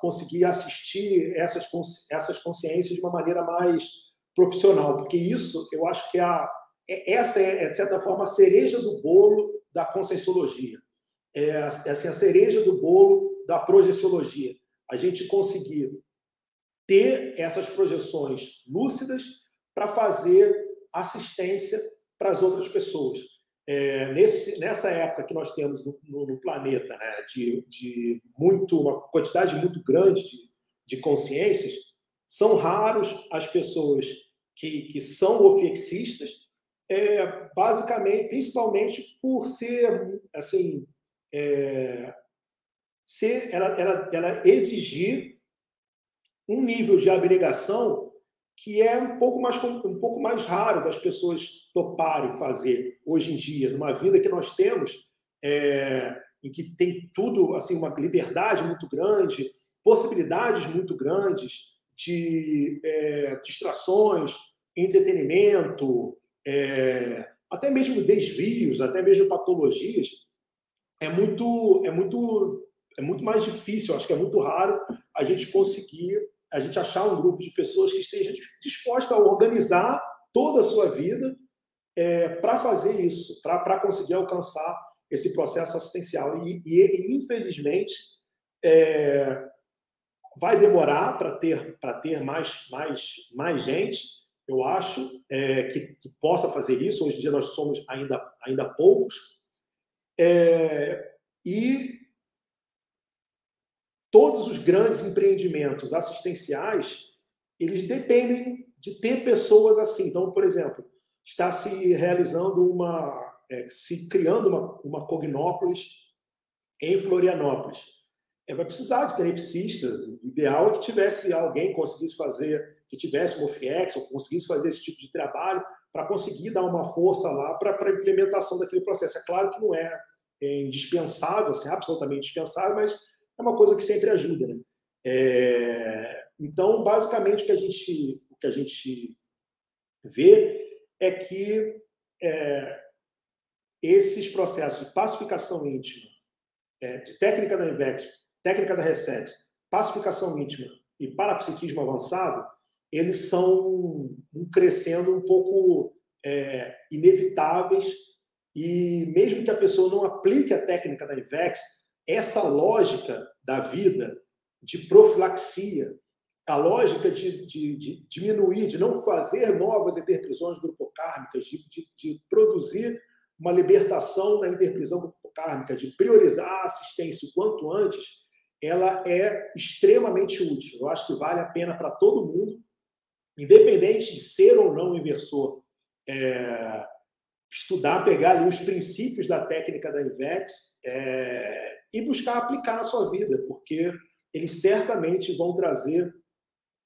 conseguir assistir essas, essas consciências de uma maneira mais profissional, porque isso eu acho que é a, é, essa é, de certa forma, a cereja do bolo da conscienciologia. É, é assim, a cereja do bolo da projeciologia. A gente conseguir ter essas projeções lúcidas para fazer assistência para as outras pessoas é, nesse, nessa época que nós temos no, no, no planeta, né, de, de, muito, uma quantidade muito grande de, de consciências, são raros as pessoas que, que são ofiexistas, é, basicamente, principalmente por ser, assim, é, ser, ela, ela, ela exigir um nível de abnegação que é um pouco mais um pouco mais raro das pessoas toparem fazer hoje em dia, numa vida que nós temos é, em que tem tudo, assim, uma liberdade muito grande, possibilidades muito grandes de é, distrações, entretenimento, é, até mesmo desvios, até mesmo patologias, é muito, é muito, é muito mais difícil. Acho que é muito raro a gente conseguir, a gente achar um grupo de pessoas que esteja disposta a organizar toda a sua vida é, para fazer isso, para conseguir alcançar esse processo assistencial. E, e infelizmente, é, vai demorar para ter, ter mais, mais, mais gente, eu acho, é, que, que, possa fazer isso. Hoje em dia nós somos ainda, ainda poucos. É, e todos os grandes empreendimentos assistenciais, eles dependem de ter pessoas assim. Então, por exemplo, está se realizando uma, é, se criando uma, uma Cognópolis em Florianópolis. É, vai precisar de tenepsistas. O ideal é que tivesse alguém que conseguisse fazer, que tivesse uma OFIEX, ou conseguisse fazer esse tipo de trabalho para conseguir dar uma força lá para a implementação daquele processo. É claro que não é, é indispensável, assim, absolutamente indispensável, mas é uma coisa que sempre ajuda. Né? É, então, basicamente, o que a gente, o que a gente vê é que é, esses processos de pacificação íntima, é, de técnica da INVEX, técnica da Reset, pacificação íntima e parapsiquismo avançado, eles são crescendo um pouco é, inevitáveis e mesmo que a pessoa não aplique a técnica da IVEX, essa lógica da vida de profilaxia, a lógica de, de, de diminuir, de não fazer novas interprisões grupocármicas, de, de, de produzir uma libertação da interprisão grupocármica, de priorizar a assistência o quanto antes, ela é extremamente útil. Eu acho que vale a pena para todo mundo, independente de ser ou não inversor, é, estudar, pegar ali os princípios da técnica da INVEX é, e buscar aplicar na sua vida, porque eles certamente vão trazer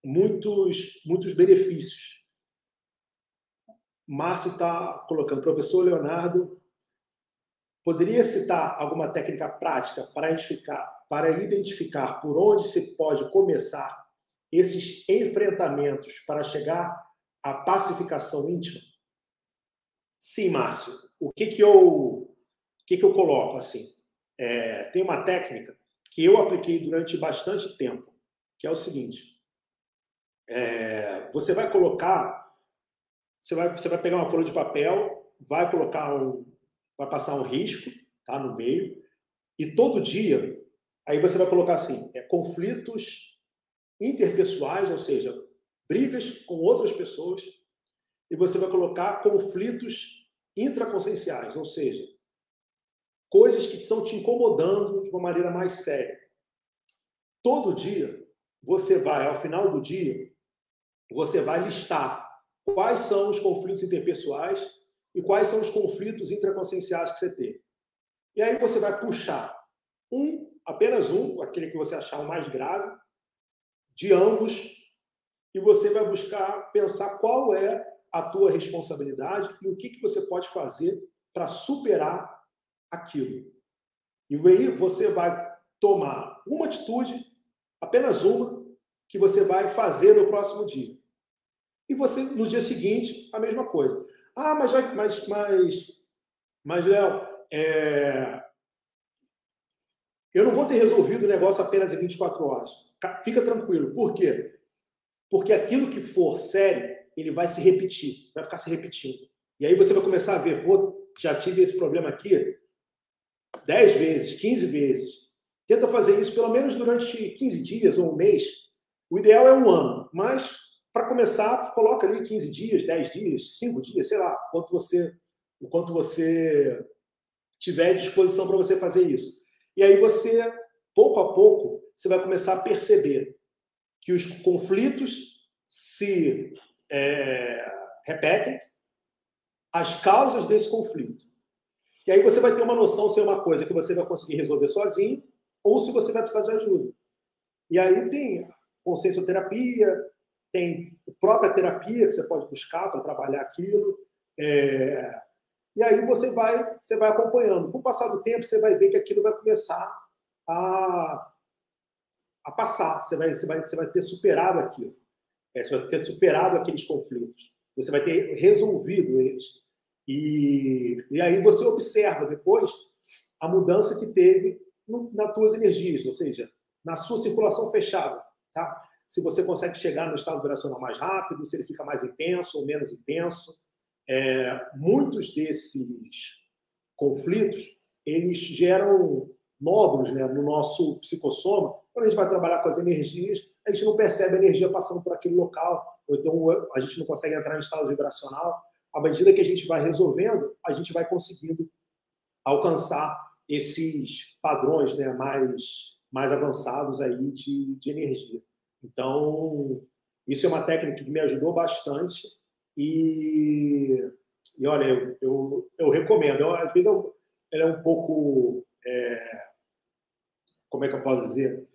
muitos, muitos benefícios. Márcio está colocando, professor Leonardo, poderia citar alguma técnica prática para identificar, para identificar por onde se pode começar esses enfrentamentos para chegar à pacificação íntima? Sim, Márcio. O que, que, eu, o que, que eu coloco assim? É, tem uma técnica que eu apliquei durante bastante tempo, que é o seguinte: é, você vai colocar, você vai, você vai pegar uma folha de papel, vai colocar um, vai passar um risco, tá, no meio, e todo dia, aí você vai colocar assim, é, conflitos interpessoais, ou seja, brigas com outras pessoas, e você vai colocar conflitos intraconscienciais, ou seja, coisas que estão te incomodando de uma maneira mais séria. Todo dia, você vai, ao final do dia, você vai listar quais são os conflitos interpessoais e quais são os conflitos intraconscienciais que você teve. E aí você vai puxar um, apenas um, aquele que você achar o mais grave, de ambos, e você vai buscar pensar qual é a tua responsabilidade e o que, que você pode fazer para superar aquilo. E aí você vai tomar uma atitude, apenas uma, que você vai fazer no próximo dia. E você, no dia seguinte, a mesma coisa. Ah, mas, mas, mas, mas Léo, é... eu não vou ter resolvido o negócio apenas em 24 horas. Fica tranquilo. Por quê? Porque aquilo que for sério, ele vai se repetir, vai ficar se repetindo. E aí você vai começar a ver, pô, já tive esse problema aqui 10 vezes, 15 vezes. Tenta fazer isso pelo menos durante 15 dias ou um mês. O ideal é um ano, mas para começar, coloca ali 15 dias, 10 dias, 5 dias, sei lá, quanto você, o quanto você tiver disposição para você fazer isso. E aí você, pouco a pouco, você vai começar a perceber que os conflitos se é, repetem, as causas desse conflito. E aí você vai ter uma noção se é uma coisa que você vai conseguir resolver sozinho ou se você vai precisar de ajuda. E aí tem consciencioterapia, tem própria terapia que você pode buscar para trabalhar aquilo. É... E aí você vai, você vai acompanhando. Com o passar do tempo, você vai ver que aquilo vai começar a, a passar. Você vai, você, vai, você vai ter superado aquilo. É, você vai ter superado aqueles conflitos. Você vai ter resolvido eles. E, e aí você observa depois a mudança que teve no, nas tuas energias, ou seja, na sua circulação fechada. Tá? Se você consegue chegar no estado vibracional mais rápido, se ele fica mais intenso ou menos intenso. É, muitos desses conflitos eles geram nódulos né, no nosso psicossoma. Quando a gente vai trabalhar com as energias, a gente não percebe a energia passando por aquele local, ou então a gente não consegue entrar em estado vibracional. À medida que a gente vai resolvendo, a gente vai conseguindo alcançar esses padrões né, mais, mais avançados aí de, de energia. Então, isso é uma técnica que me ajudou bastante e, e olha, eu, eu, eu recomendo. Eu, às vezes ela é um pouco. É, como é que eu posso dizer?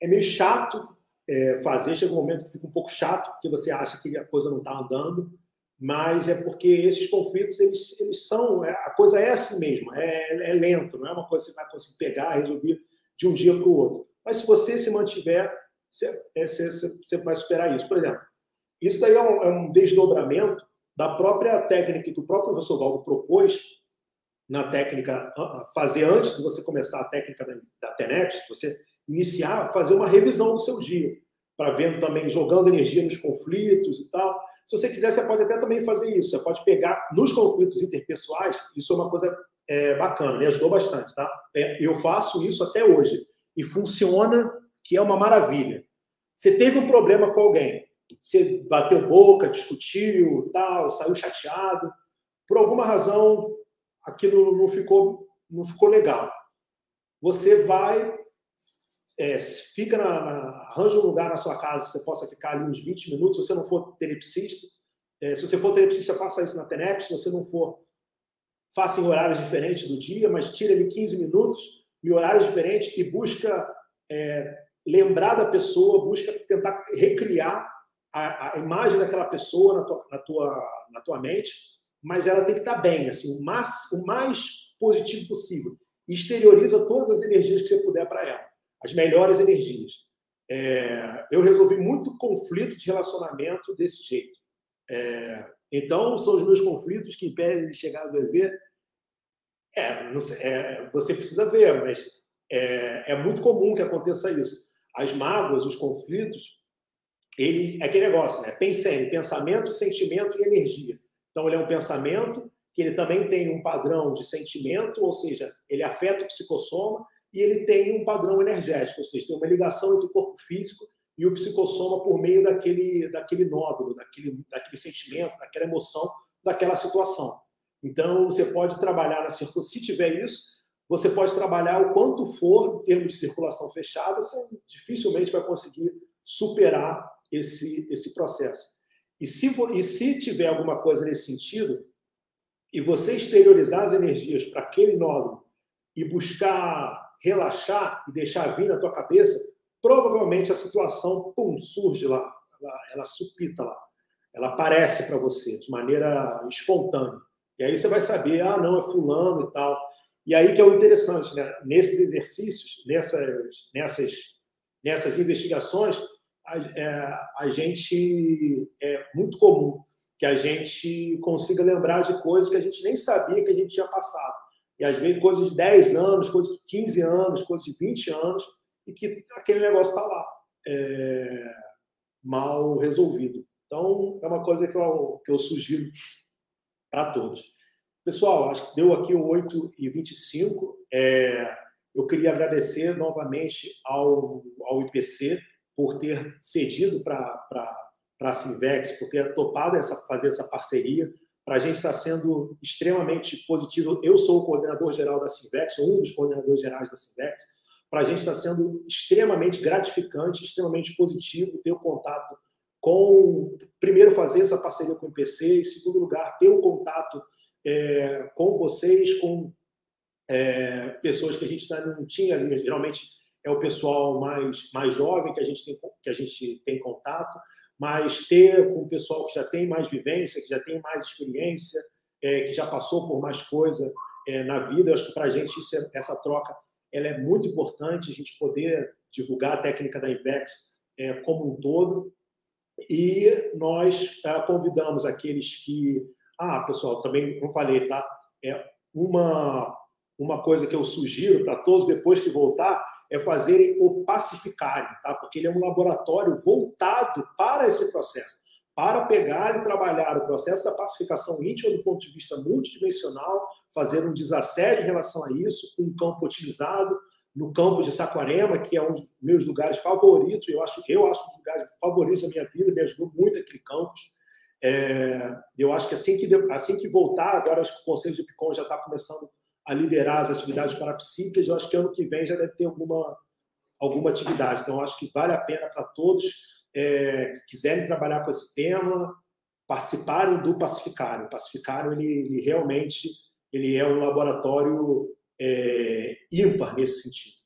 É meio chato é, fazer, chega um momento que fica um pouco chato, porque você acha que a coisa não está andando, mas é porque esses conflitos, eles, eles são. É, a coisa é assim mesmo, é, é lento, não é uma coisa que você vai conseguir pegar, resolver de um dia para o outro. Mas se você se mantiver, você, é, você, você vai superar isso. Por exemplo, isso daí é um, é um desdobramento da própria técnica que o próprio professor Valdo propôs na técnica, fazer antes de você começar a técnica da, da TENEPS, você iniciar, fazer uma revisão do seu dia, para vendo também, jogando energia nos conflitos e tal. Se você quiser, você pode até também fazer isso. Você pode pegar nos conflitos interpessoais, isso é uma coisa é, bacana, me ajudou bastante, tá? É, eu faço isso até hoje e funciona, que é uma maravilha. Você teve um problema com alguém, você bateu boca, discutiu, tal, saiu chateado, por alguma razão aquilo não ficou, não ficou legal. Você vai, é, fica na, na, arranja um lugar na sua casa, você possa ficar ali uns 20 minutos, se você não for tenepsista, é, se você for tenepsista, faça isso na Tenep, se você não for, faça em horários diferentes do dia, mas tira ali 15 minutos em horários diferentes e busca é, lembrar da pessoa, busca tentar recriar a, a imagem daquela pessoa na tua, na, tua, na tua mente, mas ela tem que estar bem, assim, o mais, o mais positivo possível. exterioriza todas as energias que você puder para ela, as melhores energias. É, eu resolvi muito conflito de relacionamento desse jeito. É, então, são os meus conflitos que impedem de chegar do EV é, sei, é, você precisa ver, mas é, é, muito comum que aconteça isso. As mágoas, os conflitos, ele é aquele negócio, né? Pensem, pensamento, sentimento e energia. Então, ele é um pensamento que ele também tem um padrão de sentimento, ou seja, ele afeta o psicossoma, e ele tem um padrão energético, ou seja, tem uma ligação entre o corpo físico e o psicossoma por meio daquele, daquele nódulo, daquele, daquele sentimento, daquela emoção, daquela situação. Então, você pode trabalhar na circulação. Se tiver isso, você pode trabalhar o quanto for em termos de circulação fechada, você dificilmente vai conseguir superar esse, esse processo. E se, e se tiver alguma coisa nesse sentido, e você exteriorizar as energias para aquele nódulo e buscar relaxar e deixar vir na tua cabeça, provavelmente a situação pum, surge lá, ela, ela supita lá, ela aparece para você de maneira espontânea. E aí você vai saber, ah, não, é fulano e tal. E aí que é o interessante, né? Nesses exercícios, nessas, nessas, nessas investigações, a, é, a gente é muito comum que a gente consiga lembrar de coisas que a gente nem sabia que a gente tinha passado. E às vezes coisas de 10 anos, coisas de 15 anos, coisas de 20 anos, e que aquele negócio está lá, é, mal resolvido. Então, é uma coisa que eu, que eu sugiro para todos. Pessoal, acho que deu aqui o 8 e 25. É, eu queria agradecer novamente ao, ao IPC por ter cedido para a Sinvex, por ter topado essa, fazer essa parceria. Para a gente está sendo extremamente positivo. Eu sou o coordenador geral da Sinvex, um dos coordenadores gerais da Sinvex. Para a gente está sendo extremamente gratificante, extremamente positivo ter o contato com, primeiro, fazer essa parceria com o IPC, em segundo lugar, ter o contato é, com vocês, com é, pessoas que a gente não tinha ali, geralmente é o pessoal mais, mais jovem que a gente tem, que a gente tem contato, mas ter com o pessoal que já tem mais vivência, que já tem mais experiência, é, que já passou por mais coisa é, na vida. Eu acho que para a gente isso, é, essa troca ela é muito importante, a gente poder divulgar a técnica da Invex é, como um todo. E nós é, convidamos aqueles que. Ah, pessoal, também, como falei, tá? É uma, uma coisa que eu sugiro para todos, depois que voltar, é fazerem o pacificário, tá? Porque ele é um laboratório voltado para esse processo para pegar e trabalhar o processo da pacificação íntima do ponto de vista multidimensional, fazer um desassédio em relação a isso, um campo utilizado no campo de Saquarema, que é um dos meus lugares favoritos, eu acho, eu acho um dos lugares favoritos da minha vida, me ajudou muito aquele campus. É, eu acho que assim que, assim que voltar, agora acho que o Conselho de Picon já está começando a liberar as atividades parapsíquicas, eu acho que ano que vem já deve ter alguma, alguma atividade. Então, acho que vale a pena para todos é, que quiserem trabalhar com esse tema, participarem do Pacificário. O Pacificário, ele, ele realmente ele é um laboratório é, ímpar nesse sentido.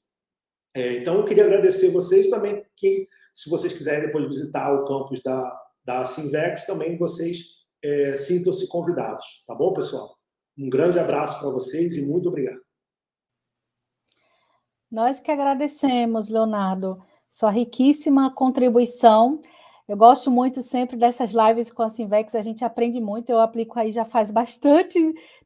É, então, eu queria agradecer vocês também, que se vocês quiserem depois visitar o campus da, da Sinvex, também vocês é, sintam-se convidados. Tá bom, pessoal? Um grande abraço para vocês e muito obrigado. Nós que agradecemos, Leonardo sua riquíssima contribuição. Eu gosto muito sempre dessas lives com a Sinvex, a gente aprende muito, eu aplico aí já faz bastante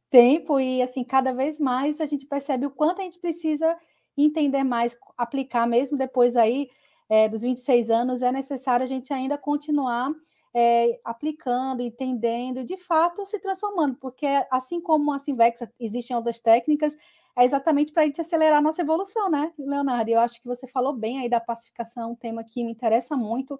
tempo e assim, cada vez mais a gente percebe o quanto a gente precisa entender mais, aplicar mesmo depois aí é, dos 26 anos, é necessário a gente ainda continuar é, aplicando, entendendo e de fato se transformando, porque assim como a Sinvex existem outras técnicas, é exatamente para a gente acelerar a nossa evolução, né, Leonardo? Eu acho que você falou bem aí da pacificação, um tema que me interessa muito.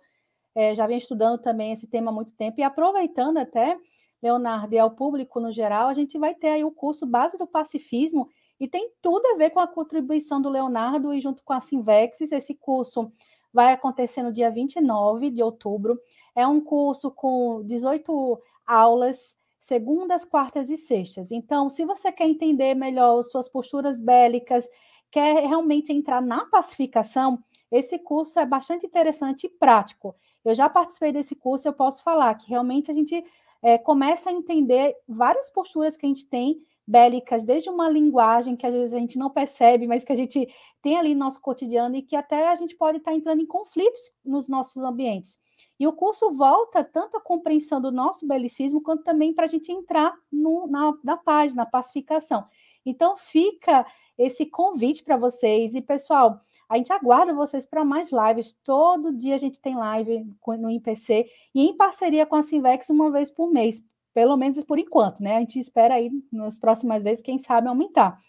É, já venho estudando também esse tema há muito tempo e aproveitando até, Leonardo, e ao público no geral, a gente vai ter aí o curso Base do Pacifismo e tem tudo a ver com a contribuição do Leonardo e junto com a Sinvexis. Esse curso vai acontecer no dia 29 de outubro. É um curso com 18 aulas segundas, quartas e sextas. Então, se você quer entender melhor suas posturas bélicas, quer realmente entrar na pacificação, esse curso é bastante interessante e prático. Eu já participei desse curso, eu posso falar que realmente a gente é, começa a entender várias posturas que a gente tem bélicas, desde uma linguagem que às vezes a gente não percebe, mas que a gente tem ali no nosso cotidiano e que até a gente pode estar entrando em conflitos nos nossos ambientes. E o curso volta tanto a compreensão do nosso belicismo, quanto também para a gente entrar no, na, na paz, na pacificação. Então, fica esse convite para vocês. E, pessoal, a gente aguarda vocês para mais lives. Todo dia a gente tem live no IPC e em parceria com a Sinvex uma vez por mês, pelo menos por enquanto, né? A gente espera aí nas próximas vezes, quem sabe, aumentar.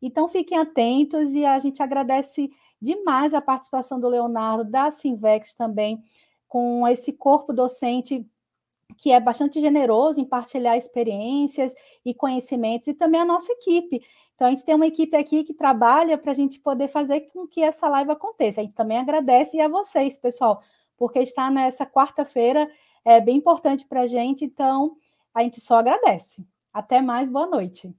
Então, fiquem atentos e a gente agradece demais a participação do Leonardo, da Sinvex também com esse corpo docente que é bastante generoso em partilhar experiências e conhecimentos, e também a nossa equipe. Então, a gente tem uma equipe aqui que trabalha para a gente poder fazer com que essa live aconteça. A gente também agradece a vocês, pessoal, porque estar nessa quarta-feira é bem importante para a gente, então a gente só agradece. Até mais, boa noite.